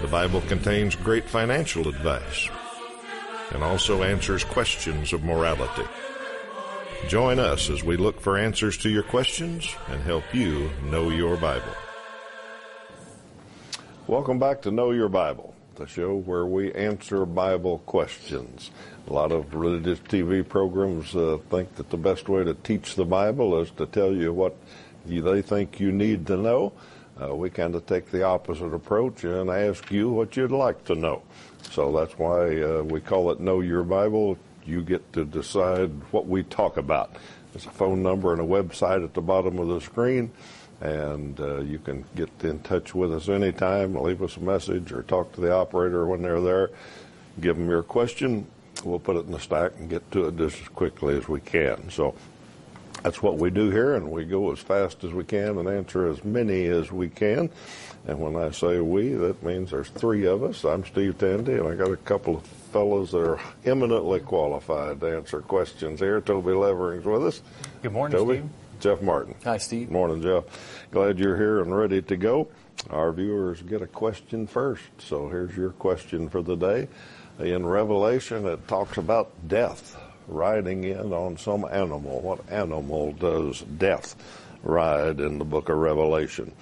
The Bible contains great financial advice and also answers questions of morality. Join us as we look for answers to your questions and help you know your Bible. Welcome back to Know Your Bible, the show where we answer Bible questions. A lot of religious TV programs uh, think that the best way to teach the Bible is to tell you what they think you need to know. Uh, we kind of take the opposite approach and ask you what you'd like to know. So that's why uh, we call it Know Your Bible. You get to decide what we talk about. There's a phone number and a website at the bottom of the screen, and uh, you can get in touch with us anytime, leave us a message, or talk to the operator when they're there. Give them your question. We'll put it in the stack and get to it just as quickly as we can. So that's what we do here, and we go as fast as we can and answer as many as we can. And when I say we, that means there's three of us. I'm Steve Tandy, and I got a couple of fellows that are eminently qualified to answer questions here. Toby Levering's with us. Good morning, Toby. Steve. Jeff Martin. Hi, Steve. Morning, Jeff. Glad you're here and ready to go. Our viewers get a question first. So here's your question for the day. In Revelation, it talks about death riding in on some animal. What animal does death ride in the book of Revelation?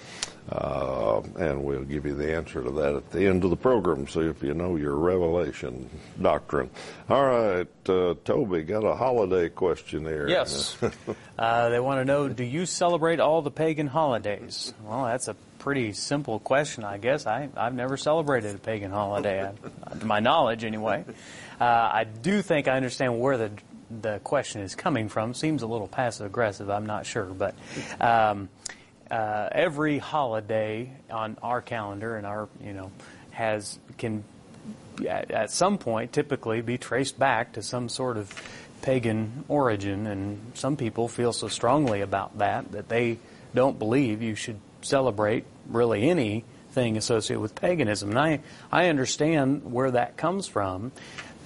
Uh, and we'll give you the answer to that at the end of the program, see if you know your Revelation doctrine. All right, uh, Toby, got a holiday question here. Yes. uh, they want to know Do you celebrate all the pagan holidays? Well, that's a pretty simple question, I guess. I, I've never celebrated a pagan holiday, to my knowledge, anyway. Uh, I do think I understand where the the question is coming from. Seems a little passive aggressive. I'm not sure, but um, uh, every holiday on our calendar and our you know has can at, at some point typically be traced back to some sort of pagan origin, and some people feel so strongly about that that they don't believe you should celebrate really anything associated with paganism. And I, I understand where that comes from.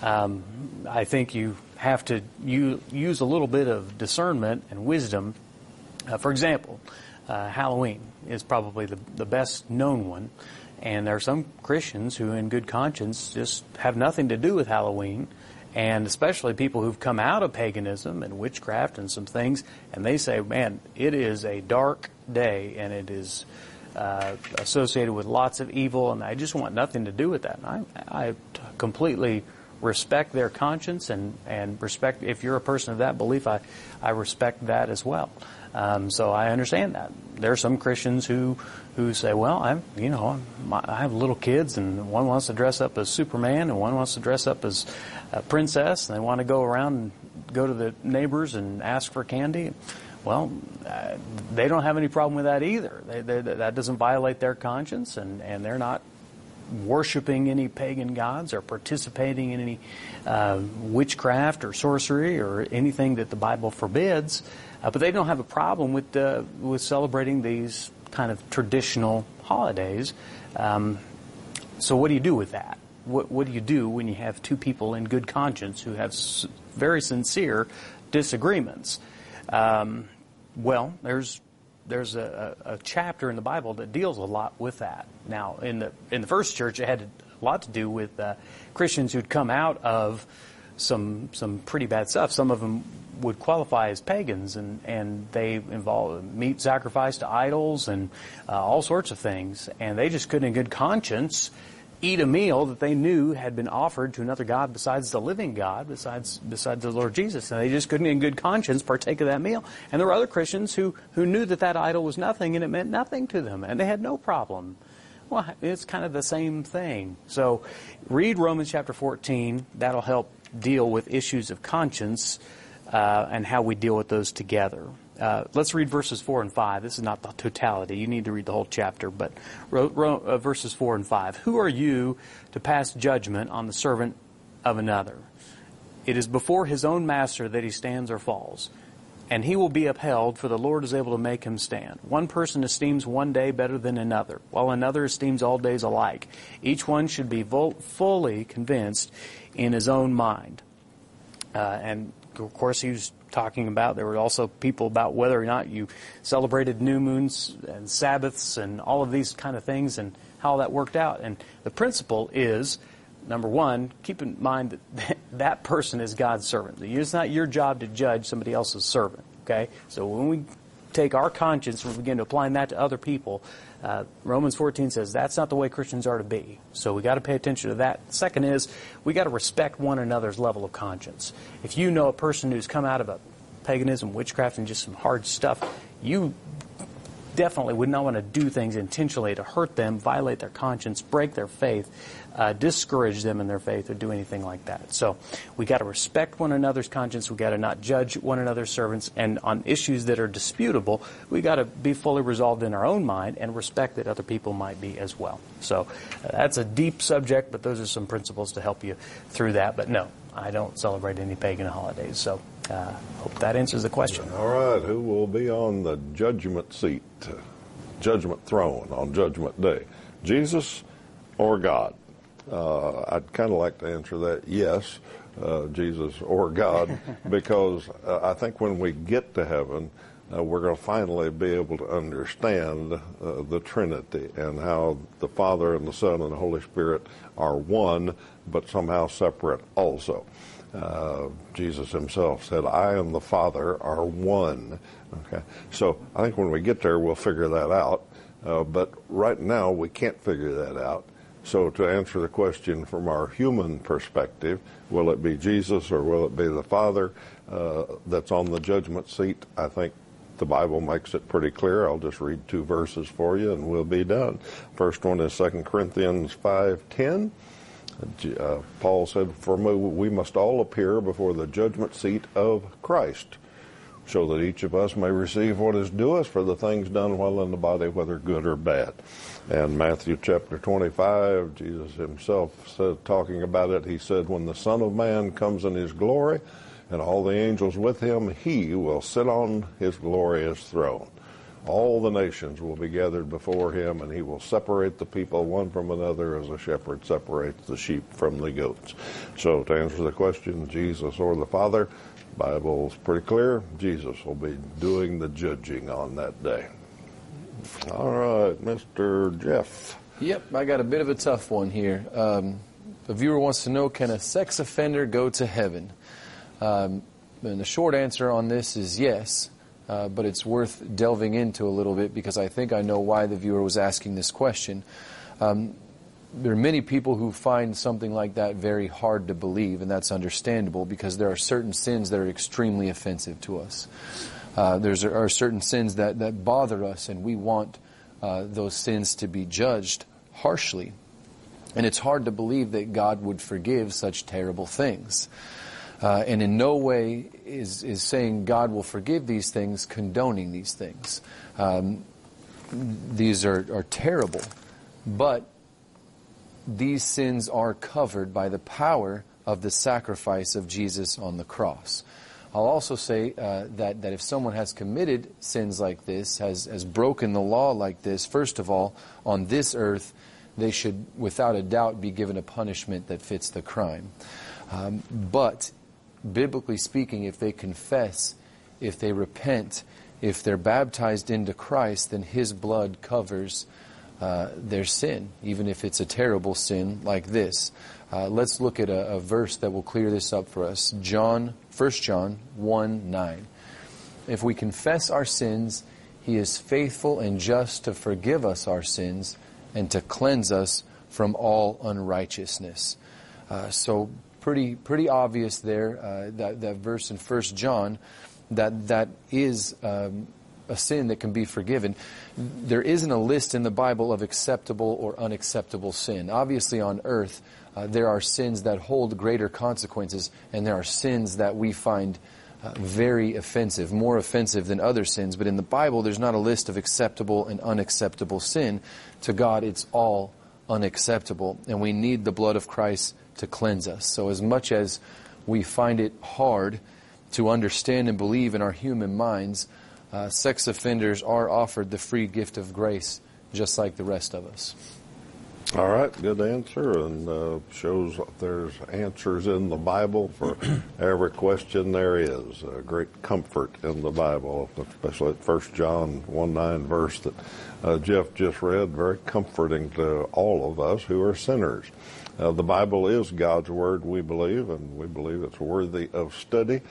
Um, I think you have to u- use a little bit of discernment and wisdom. Uh, for example, uh, Halloween is probably the, the best known one. And there are some Christians who, in good conscience, just have nothing to do with Halloween. And especially people who've come out of paganism and witchcraft and some things, and they say, man, it is a dark day and it is uh, associated with lots of evil, and I just want nothing to do with that. And I, I completely respect their conscience and, and respect, if you're a person of that belief, I, I respect that as well. Um, so I understand that. There are some Christians who, who say, well, I'm, you know, I have little kids and one wants to dress up as Superman and one wants to dress up as a princess and they want to go around and go to the neighbors and ask for candy. Well, uh, they don't have any problem with that either. They, they, that doesn't violate their conscience and, and they're not worshiping any pagan gods or participating in any uh, witchcraft or sorcery or anything that the Bible forbids, uh, but they don't have a problem with uh, with celebrating these kind of traditional holidays. Um, so, what do you do with that? What, what do you do when you have two people in good conscience who have s- very sincere disagreements? Um, well, there's there's a, a, chapter in the Bible that deals a lot with that. Now, in the in the first church, it had a lot to do with uh, Christians who'd come out of some some pretty bad stuff. Some of them would qualify as pagans, and and they involve meat sacrifice to idols and uh, all sorts of things, and they just couldn't, in good conscience, eat a meal that they knew had been offered to another God besides the living God, besides besides the Lord Jesus. And they just couldn't in good conscience partake of that meal. And there were other Christians who, who knew that that idol was nothing and it meant nothing to them. And they had no problem. Well, it's kind of the same thing. So read Romans chapter 14. That'll help deal with issues of conscience uh, and how we deal with those together. Uh, let's read verses 4 and 5. This is not the totality. You need to read the whole chapter, but ro- ro- uh, verses 4 and 5. Who are you to pass judgment on the servant of another? It is before his own master that he stands or falls, and he will be upheld, for the Lord is able to make him stand. One person esteems one day better than another, while another esteems all days alike. Each one should be fully convinced in his own mind. Uh, and of course, he was talking about. There were also people about whether or not you celebrated new moons and Sabbaths and all of these kind of things and how that worked out. And the principle is number one, keep in mind that that person is God's servant. It's not your job to judge somebody else's servant. Okay? So when we take our conscience and we begin to apply that to other people, uh, Romans 14 says that's not the way Christians are to be. So we got to pay attention to that. Second is we got to respect one another's level of conscience. If you know a person who's come out of a paganism, witchcraft, and just some hard stuff, you definitely would not want to do things intentionally to hurt them, violate their conscience, break their faith, uh, discourage them in their faith, or do anything like that. So we got to respect one another's conscience. We got to not judge one another's servants, and on issues that are disputable, we got to be fully resolved in our own mind and respect that other people might be as well. So uh, that's a deep subject, but those are some principles to help you through that. But no, I don't celebrate any pagan holidays. So uh, hope that answers the question. All right, who will be on the judgment seat, judgment throne on Judgment Day? Jesus or God? Uh, I'd kind of like to answer that yes, uh, Jesus or God, because uh, I think when we get to heaven, uh, we're going to finally be able to understand uh, the Trinity and how the Father and the Son and the Holy Spirit are one, but somehow separate also. Uh, Jesus himself said, I and the Father are one. Okay, so I think when we get there, we'll figure that out. Uh, but right now, we can't figure that out. So, to answer the question from our human perspective, will it be Jesus or will it be the Father uh, that's on the judgment seat? I think the Bible makes it pretty clear. I'll just read two verses for you and we'll be done. First one is 2 Corinthians 5:10. Uh, Paul said, For we must all appear before the judgment seat of Christ, so that each of us may receive what is due us for the things done while in the body, whether good or bad. And Matthew chapter 25, Jesus himself said, talking about it, he said, When the Son of Man comes in his glory, and all the angels with him, he will sit on his glorious throne all the nations will be gathered before him, and he will separate the people one from another as a shepherd separates the sheep from the goats. So, to answer the question, Jesus or the Father, Bible's pretty clear. Jesus will be doing the judging on that day. All right, Mr. Jeff. Yep, I got a bit of a tough one here. Um, the viewer wants to know can a sex offender go to heaven? Um, and the short answer on this is yes uh, but it's worth delving into a little bit because I think I know why the viewer was asking this question. Um, there are many people who find something like that very hard to believe, and that's understandable because there are certain sins that are extremely offensive to us. Uh, there are certain sins that, that bother us, and we want uh, those sins to be judged harshly. And it's hard to believe that God would forgive such terrible things. Uh, and in no way is, is saying God will forgive these things, condoning these things. Um, these are, are terrible, but these sins are covered by the power of the sacrifice of Jesus on the cross. I'll also say uh, that, that if someone has committed sins like this, has, has broken the law like this, first of all, on this earth, they should, without a doubt, be given a punishment that fits the crime. Um, but biblically speaking, if they confess, if they repent, if they're baptized into Christ, then His blood covers uh, their sin, even if it's a terrible sin like this. Uh, let's look at a, a, verse that will clear this up for us. John, 1 John 1 9. If we confess our sins, He is faithful and just to forgive us our sins and to cleanse us from all unrighteousness. Uh, so pretty pretty obvious there. Uh, that that verse in First John, that that is. Um, a sin that can be forgiven. There isn't a list in the Bible of acceptable or unacceptable sin. Obviously, on earth, uh, there are sins that hold greater consequences, and there are sins that we find uh, very offensive, more offensive than other sins. But in the Bible, there's not a list of acceptable and unacceptable sin. To God, it's all unacceptable, and we need the blood of Christ to cleanse us. So, as much as we find it hard to understand and believe in our human minds, uh, sex offenders are offered the free gift of grace, just like the rest of us. All right, good answer, and uh, shows there's answers in the Bible for every question there is. A great comfort in the Bible, especially at 1 John 1 9 verse that uh, Jeff just read, very comforting to all of us who are sinners. Uh, the Bible is God's Word, we believe, and we believe it's worthy of study.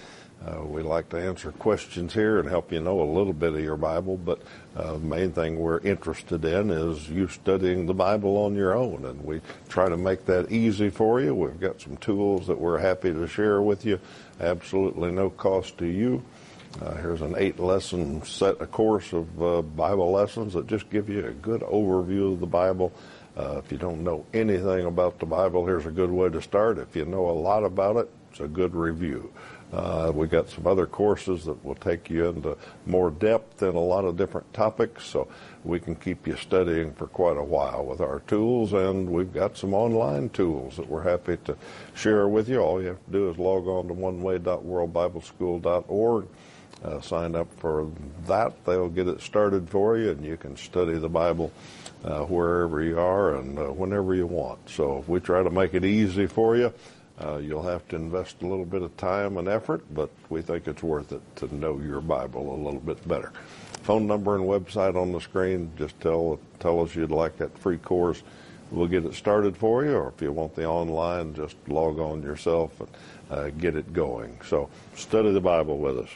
Uh, we like to answer questions here and help you know a little bit of your Bible, but uh, the main thing we're interested in is you studying the Bible on your own, and we try to make that easy for you. We've got some tools that we're happy to share with you, absolutely no cost to you. Uh, here's an eight lesson set, a course of uh, Bible lessons that just give you a good overview of the Bible. Uh, if you don't know anything about the Bible, here's a good way to start. If you know a lot about it, it's a good review. Uh, we got some other courses that will take you into more depth in a lot of different topics, so we can keep you studying for quite a while with our tools. And we've got some online tools that we're happy to share with you. All you have to do is log on to oneway.worldbibleschool.org. Uh, sign up for that. They'll get it started for you, and you can study the Bible uh, wherever you are and uh, whenever you want. So we try to make it easy for you. Uh, you'll have to invest a little bit of time and effort, but we think it's worth it to know your Bible a little bit better. Phone number and website on the screen. Just tell tell us you'd like that free course. We'll get it started for you, or if you want the online, just log on yourself and uh, get it going. So study the Bible with us.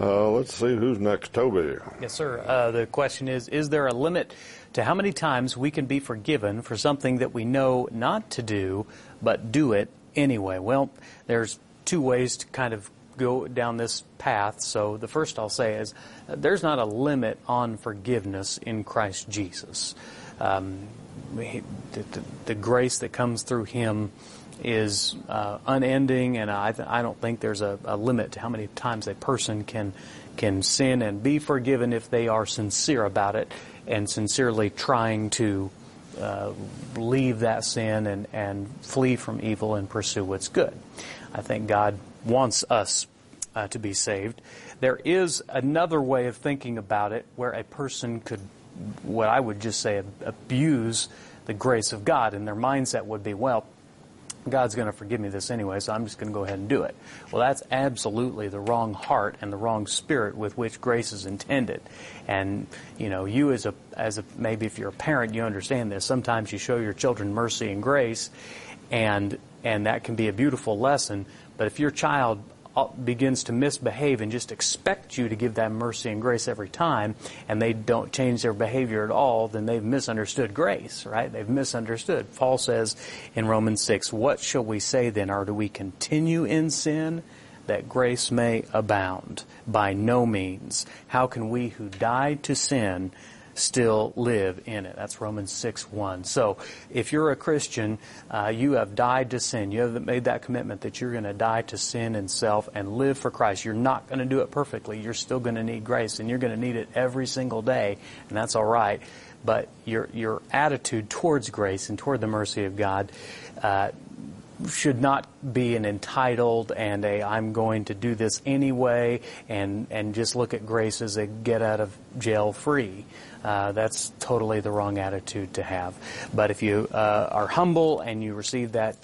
Uh, let's see who's next. Toby. Yes, sir. Uh, the question is Is there a limit to how many times we can be forgiven for something that we know not to do, but do it anyway? Well, there's two ways to kind of go down this path. So the first I'll say is uh, there's not a limit on forgiveness in Christ Jesus. Um, the, the, the, grace that comes through Him is uh, unending, and I, th- I don't think there's a, a, limit to how many times a person can can sin and be forgiven if they are sincere about it and sincerely trying to uh, leave that sin and, and flee from evil and pursue what's good. I think God wants us uh, to be saved. There is another way of thinking about it where a person could, what I would just say, abuse the grace of God, and their mindset would be, well, God's going to forgive me this anyway, so I'm just going to go ahead and do it. Well, that's absolutely the wrong heart and the wrong spirit with which grace is intended. And you know, you as a as a maybe if you're a parent, you understand this. Sometimes you show your children mercy and grace, and and that can be a beautiful lesson. But if your child Uh, begins to misbehave and just expect you to give that mercy and grace every time, and they don't change their behavior at all, then they've misunderstood grace, right? They've misunderstood. Paul says in Romans 6, What shall we say then? Or do we continue in sin that grace may abound? By no means. How can we who died to sin still live in it. That's Romans 6 1. So if you're a Christian, uh, you have died to sin. You have made that commitment that you're going to die to sin and self and live for Christ. You're not going to do it perfectly. You're still going to need grace, and you're going to need it every single day, and that's all right. But your your attitude towards grace and toward the mercy of God uh, should not be an entitled and a I'm going to do this anyway and and just look at grace as a get out of jail free. Uh, that's totally the wrong attitude to have. But if you uh, are humble and you receive that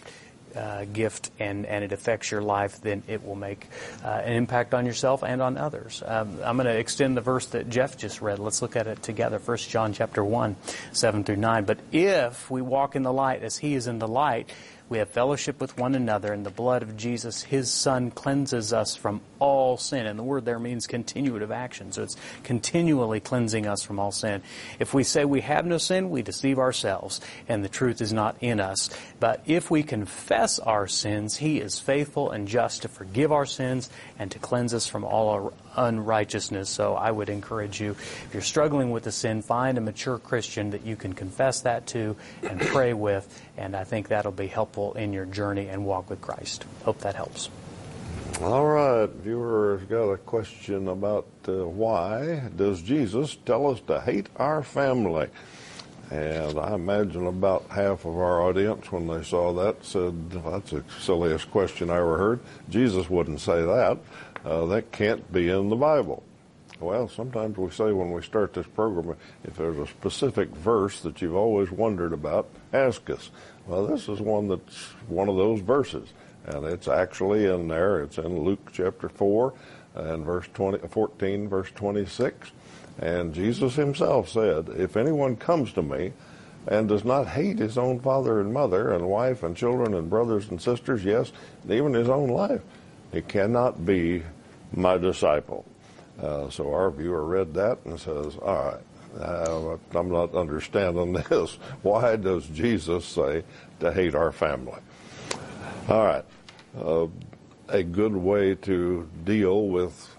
uh, gift and, and it affects your life, then it will make uh, an impact on yourself and on others. Um, I'm going to extend the verse that Jeff just read. Let's look at it together. 1 John chapter 1, 7 through 9. But if we walk in the light as he is in the light, we have fellowship with one another, and the blood of Jesus, his Son, cleanses us from all sin. And the word there means continuative action. So it's continually cleansing us from all sin. If we say we have no sin, we deceive ourselves, and the truth is not in us. But if we confess our sins, he is faithful and just to forgive our sins and to cleanse us from all our unrighteousness. So I would encourage you, if you're struggling with a sin, find a mature Christian that you can confess that to and pray with, and I think that'll be helpful in your journey and walk with Christ. Hope that helps. All right, viewer's got a question about uh, why does Jesus tell us to hate our family? And I imagine about half of our audience, when they saw that, said, "That's the silliest question I ever heard." Jesus wouldn't say that. Uh, that can't be in the Bible. Well, sometimes we say when we start this program, if there's a specific verse that you've always wondered about, ask us. Well, this is one that's one of those verses, and it's actually in there. It's in Luke chapter 4 and verse 20, 14, verse 26. And Jesus himself said, If anyone comes to me and does not hate his own father and mother and wife and children and brothers and sisters, yes, even his own life, he cannot be my disciple. Uh, so our viewer read that and says, all right, uh, I'm not understanding this. Why does Jesus say to hate our family? All right. Uh, a good way to deal with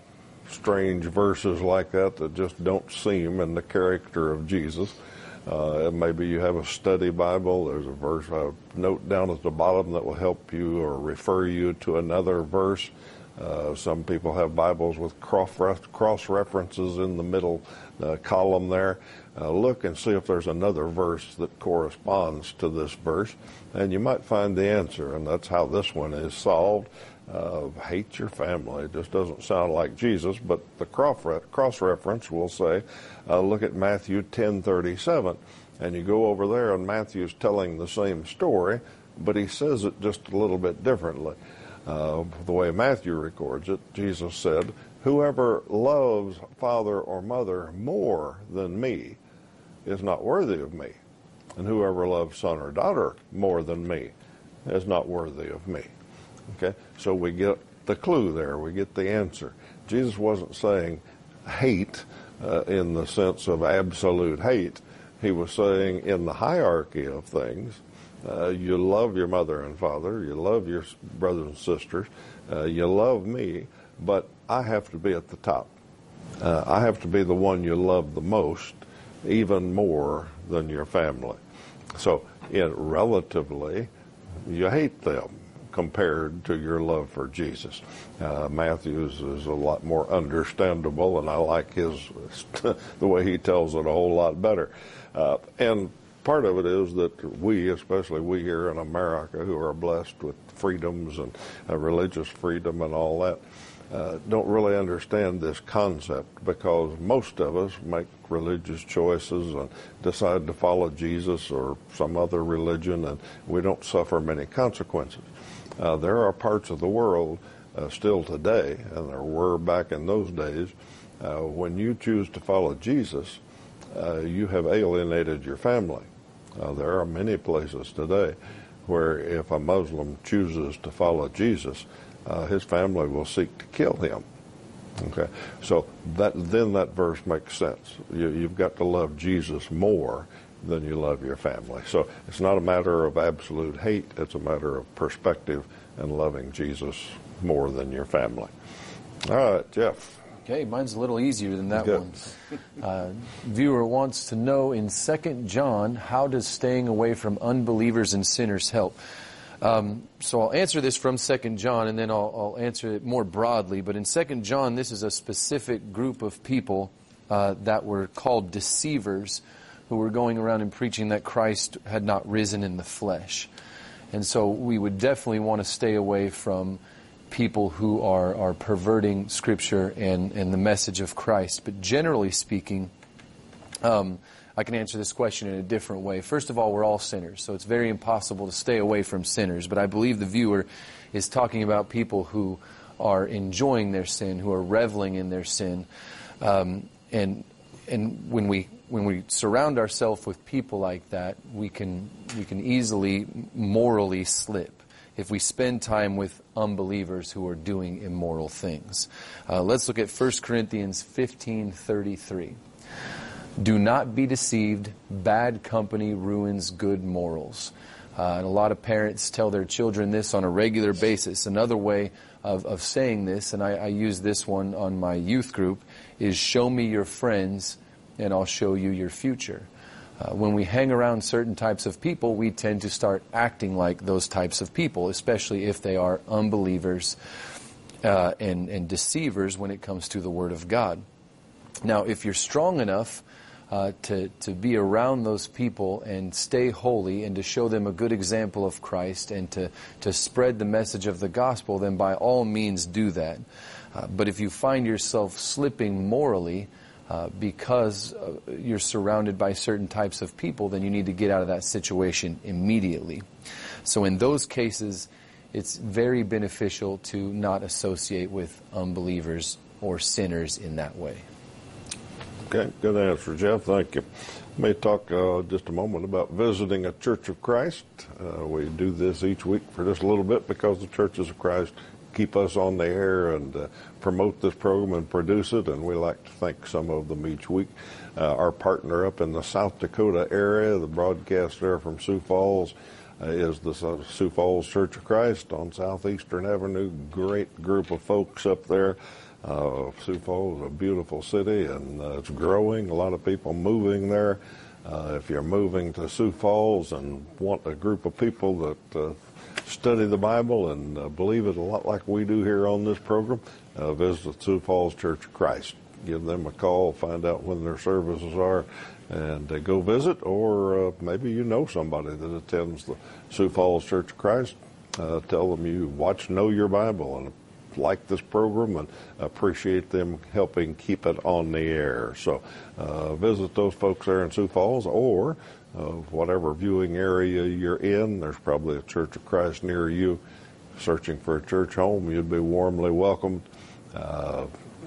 strange verses like that that just don't seem in the character of Jesus. Uh, maybe you have a study Bible. There's a verse, a note down at the bottom that will help you or refer you to another verse. Uh, some people have Bibles with cross references in the middle uh, column there. Uh, look and see if there's another verse that corresponds to this verse, and you might find the answer. And that's how this one is solved. Uh, hate your family. It just doesn't sound like Jesus, but the cross reference will say, uh, look at Matthew 10:37, and you go over there, and Matthew's telling the same story, but he says it just a little bit differently. Uh, the way Matthew records it, Jesus said, Whoever loves father or mother more than me is not worthy of me. And whoever loves son or daughter more than me is not worthy of me. Okay? So we get the clue there. We get the answer. Jesus wasn't saying hate uh, in the sense of absolute hate. He was saying in the hierarchy of things, uh, you love your mother and father. You love your brothers and sisters. Uh, you love me, but I have to be at the top. Uh, I have to be the one you love the most, even more than your family. So, in relatively, you hate them compared to your love for Jesus. Uh, Matthew's is a lot more understandable, and I like his the way he tells it a whole lot better. Uh, and part of it is that we, especially we here in America, who are blessed with freedoms and uh, religious freedom and all that, uh, don't really understand this concept because most of us make religious choices and decide to follow Jesus or some other religion, and we don't suffer many consequences. Uh, there are parts of the world uh, still today, and there were back in those days, uh, when you choose to follow Jesus, uh, you have alienated your family. Uh, there are many places today where if a Muslim chooses to follow Jesus, uh, his family will seek to kill him. Okay, so that then that verse makes sense. You, you've got to love Jesus more than you love your family. So it's not a matter of absolute hate; it's a matter of perspective and loving Jesus more than your family. All right, Jeff. Okay, mine's a little easier than that one. Uh, viewer wants to know in Second John, how does staying away from unbelievers and sinners help? Um, so I'll answer this from Second John, and then I'll, I'll, answer it more broadly. But in Second John, this is a specific group of people uh, that were called deceivers, who were going around and preaching that Christ had not risen in the flesh. And so we would definitely want to stay away from people who are, are perverting Scripture and, and the message of Christ. But generally speaking, um, I can answer this question in a different way. First of all, we're all sinners, so it's very impossible to stay away from sinners. But I believe the viewer is talking about people who are enjoying their sin, who are reveling in their sin. Um, and and when we when we surround ourselves with people like that, we can we can easily morally slip if we spend time with unbelievers who are doing immoral things. Uh, let's look at 1 Corinthians 15:33. Do not be deceived. Bad company ruins good morals. Uh, and a lot of parents tell their children this on a regular basis. Another way of, of saying this, and I, I use this one on my youth group, is show me your friends and I'll show you your future. Uh, when we hang around certain types of people, we tend to start acting like those types of people, especially if they are unbelievers uh, and, and deceivers when it comes to the Word of God. Now, if you're strong enough uh, to, to be around those people and stay holy and to show them a good example of Christ and to, to spread the message of the gospel, then by all means do that. Uh, but if you find yourself slipping morally, uh, because uh, you're surrounded by certain types of people, then you need to get out of that situation immediately. So in those cases, it's very beneficial to not associate with unbelievers or sinners in that way. Okay, good answer, Jeff. Thank you. May talk uh, just a moment about visiting a Church of Christ. Uh, we do this each week for just a little bit because the Churches of Christ keep us on the air and uh, promote this program and produce it, and we like to thank some of them each week. Uh, our partner up in the South Dakota area, the broadcaster from Sioux Falls, uh, is the Sioux Falls Church of Christ on Southeastern Avenue. Great group of folks up there. Uh, Sioux Falls is a beautiful city and uh, it's growing. A lot of people moving there. Uh, if you're moving to Sioux Falls and want a group of people that uh, study the Bible and uh, believe it a lot like we do here on this program, uh, visit Sioux Falls Church of Christ. Give them a call, find out when their services are, and go visit. Or maybe you know somebody that attends the Sioux Falls Church of Christ. Uh, tell them you watch Know Your Bible and like this program and appreciate them helping keep it on the air. So uh, visit those folks there in Sioux Falls or uh, whatever viewing area you're in. There's probably a Church of Christ near you. Searching for a church home, you'd be warmly welcomed. Uh,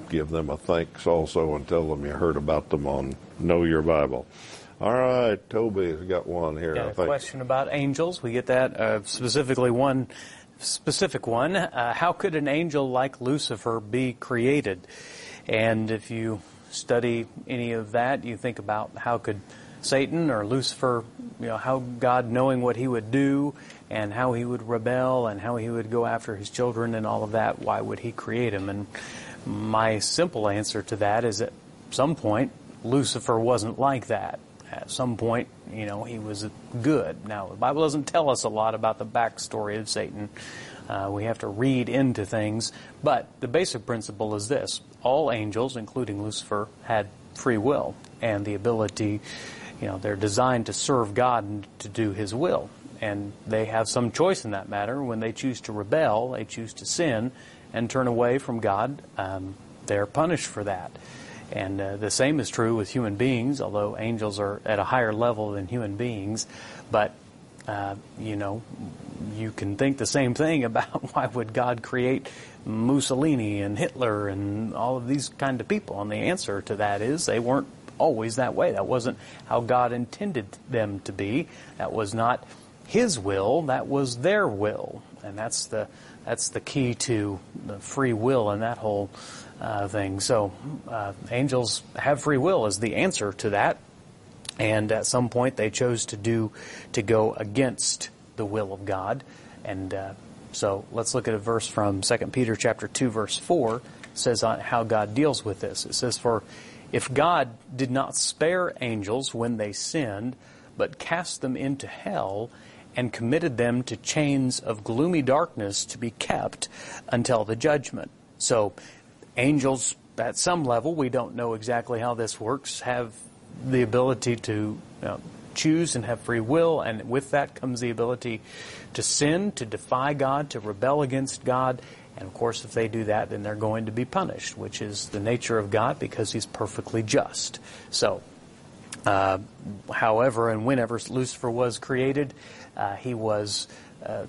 give them a thanks also and tell them you heard about them on Know Your Bible. All right, Toby's got one here. Got a question about angels. We get that uh, specifically one specific one. Uh, how could an angel like Lucifer be created? And if you study any of that, you think about how could Satan or Lucifer, you know, how God knowing what he would do and how he would rebel and how he would go after his children and all of that, why would he create him? And my simple answer to that is at some point, Lucifer wasn't like that. At some point, you know, he was good. Now, the Bible doesn't tell us a lot about the backstory of Satan. Uh, we have to read into things. But the basic principle is this all angels, including Lucifer, had free will and the ability, you know, they're designed to serve God and to do His will. And they have some choice in that matter. When they choose to rebel, they choose to sin and turn away from God, um, they're punished for that. And uh, the same is true with human beings, although angels are at a higher level than human beings. But, uh, you know, you can think the same thing about why would God create Mussolini and Hitler and all of these kind of people. And the answer to that is they weren't always that way. That wasn't how God intended them to be. That was not His will. That was their will. And that's the that's the key to the free will and that whole uh, thing. So uh, angels have free will is the answer to that. And at some point they chose to do to go against the will of God. And uh, so let's look at a verse from 2 Peter chapter 2 verse 4 says how God deals with this. It says for if God did not spare angels when they sinned, but cast them into hell and committed them to chains of gloomy darkness to be kept until the judgment. So angels at some level, we don't know exactly how this works, have the ability to you know, choose and have free will, and with that comes the ability to sin, to defy God, to rebel against God. And of course, if they do that, then they're going to be punished, which is the nature of God because He's perfectly just. So, uh, however, and whenever Lucifer was created, uh, he was uh,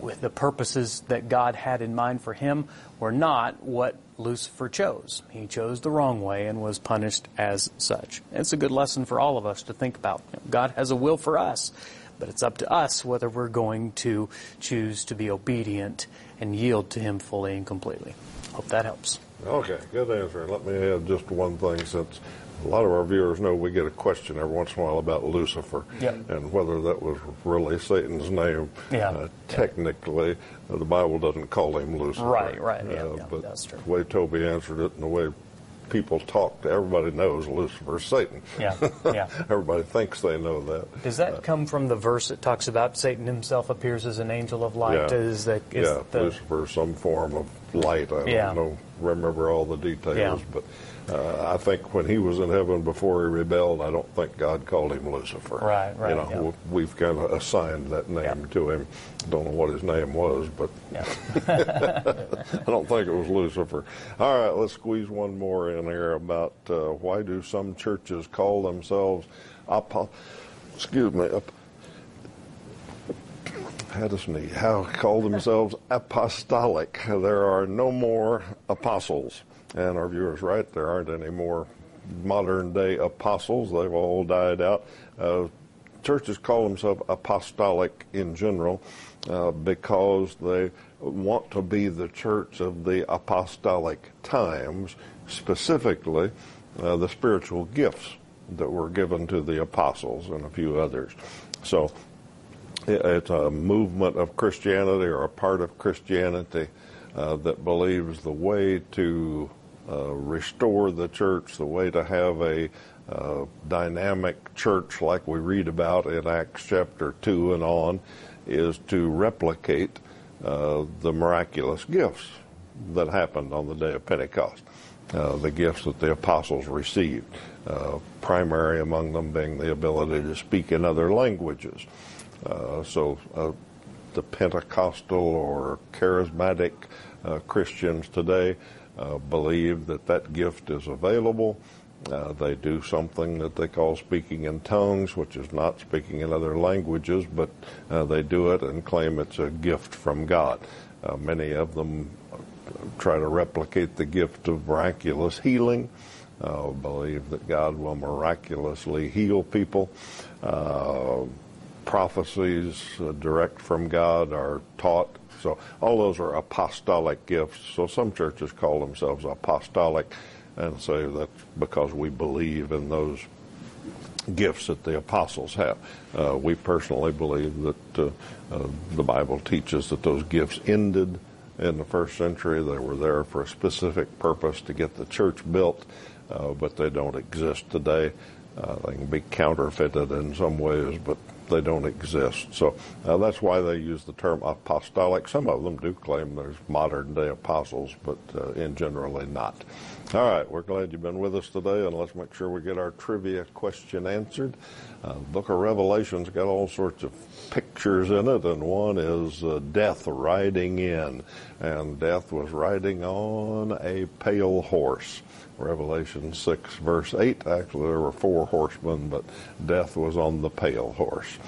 with the purposes that God had in mind for him were not what Lucifer chose. He chose the wrong way and was punished as such. It's a good lesson for all of us to think about. God has a will for us, but it's up to us whether we're going to choose to be obedient and yield to Him fully and completely. Hope that helps. Okay, good answer. Let me add just one thing since a lot of our viewers know we get a question every once in a while about Lucifer yep. and whether that was really Satan's name. Yeah. Uh, technically, uh, the Bible doesn't call him Lucifer. Right, right. Yeah, uh, yeah, but that's true. the way Toby answered it and the way people talk everybody knows Lucifer's Satan. Yeah, yeah. everybody thinks they know that. Does that Uh, come from the verse that talks about Satan himself appears as an angel of light? Yeah. Is that is yeah, the, Lucifer, some form of light. I Yeah. don't know, remember all the details, Yeah. but uh, I think when he was in heaven before he rebelled, I don't think God called him Lucifer. Right, right, You know, yeah. we- we've kind of assigned that name Yeah. to him. Don't know what his name was, but Yeah. I don't think it was Lucifer. All right, let's squeeze one more in here about uh, why do some churches call themselves apo- excuse me, ap- had a sneeze. How call themselves apostolic? There are no more apostles, and our viewers right. There aren't any more modern day apostles. They've all died out. Uh, churches call themselves apostolic in general uh, because they want to be the church of the apostolic times, specifically uh, the spiritual gifts that were given to the apostles and a few others. So it's a movement of Christianity or a part of Christianity uh, that believes the way to uh, restore the church, the way to have a uh, dynamic church like we read about in Acts chapter 2 and on, is to replicate uh, the miraculous gifts that happened on the day of Pentecost, uh, the gifts that the apostles received, uh, primary among them being the ability to speak in other languages. Uh, so uh, the Pentecostal or charismatic uh, Christians today uh, believe that that gift is available. Uh, they do something that they call speaking in tongues, which is not speaking in other languages, but uh, they do it and claim it's a gift from God. Many of them try to replicate the gift of miraculous healing, believe that God will miraculously heal people. Prophecies uh, direct from God are taught. So all those are apostolic gifts. So some churches call themselves apostolic and say that's because we believe in those gifts that the apostles have. Uh, we personally believe that uh, uh, the Bible teaches that those gifts ended in the first century. They were there for a specific purpose to get the church built, uh, but they don't exist today. Uh, they can be counterfeited in some ways, but they don't exist. So uh, that's why they use the term apostolic. Some of them do claim there's modern day apostles, but uh, in generally not. All right, we're glad you've been with us today, and let's make sure we get our trivia question answered. Uh, Book of Revelation's got all sorts of pictures in it, and one is uh, death riding in, and death was riding on a pale horse. Revelation 6, verse 8. Actually, there were four horsemen, but death was on the pale horse.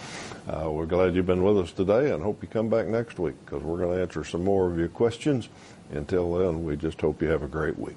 Uh, we're glad you've been with us today and hope you come back next week because we're going to answer some more of your questions. Until then, we just hope you have a great week.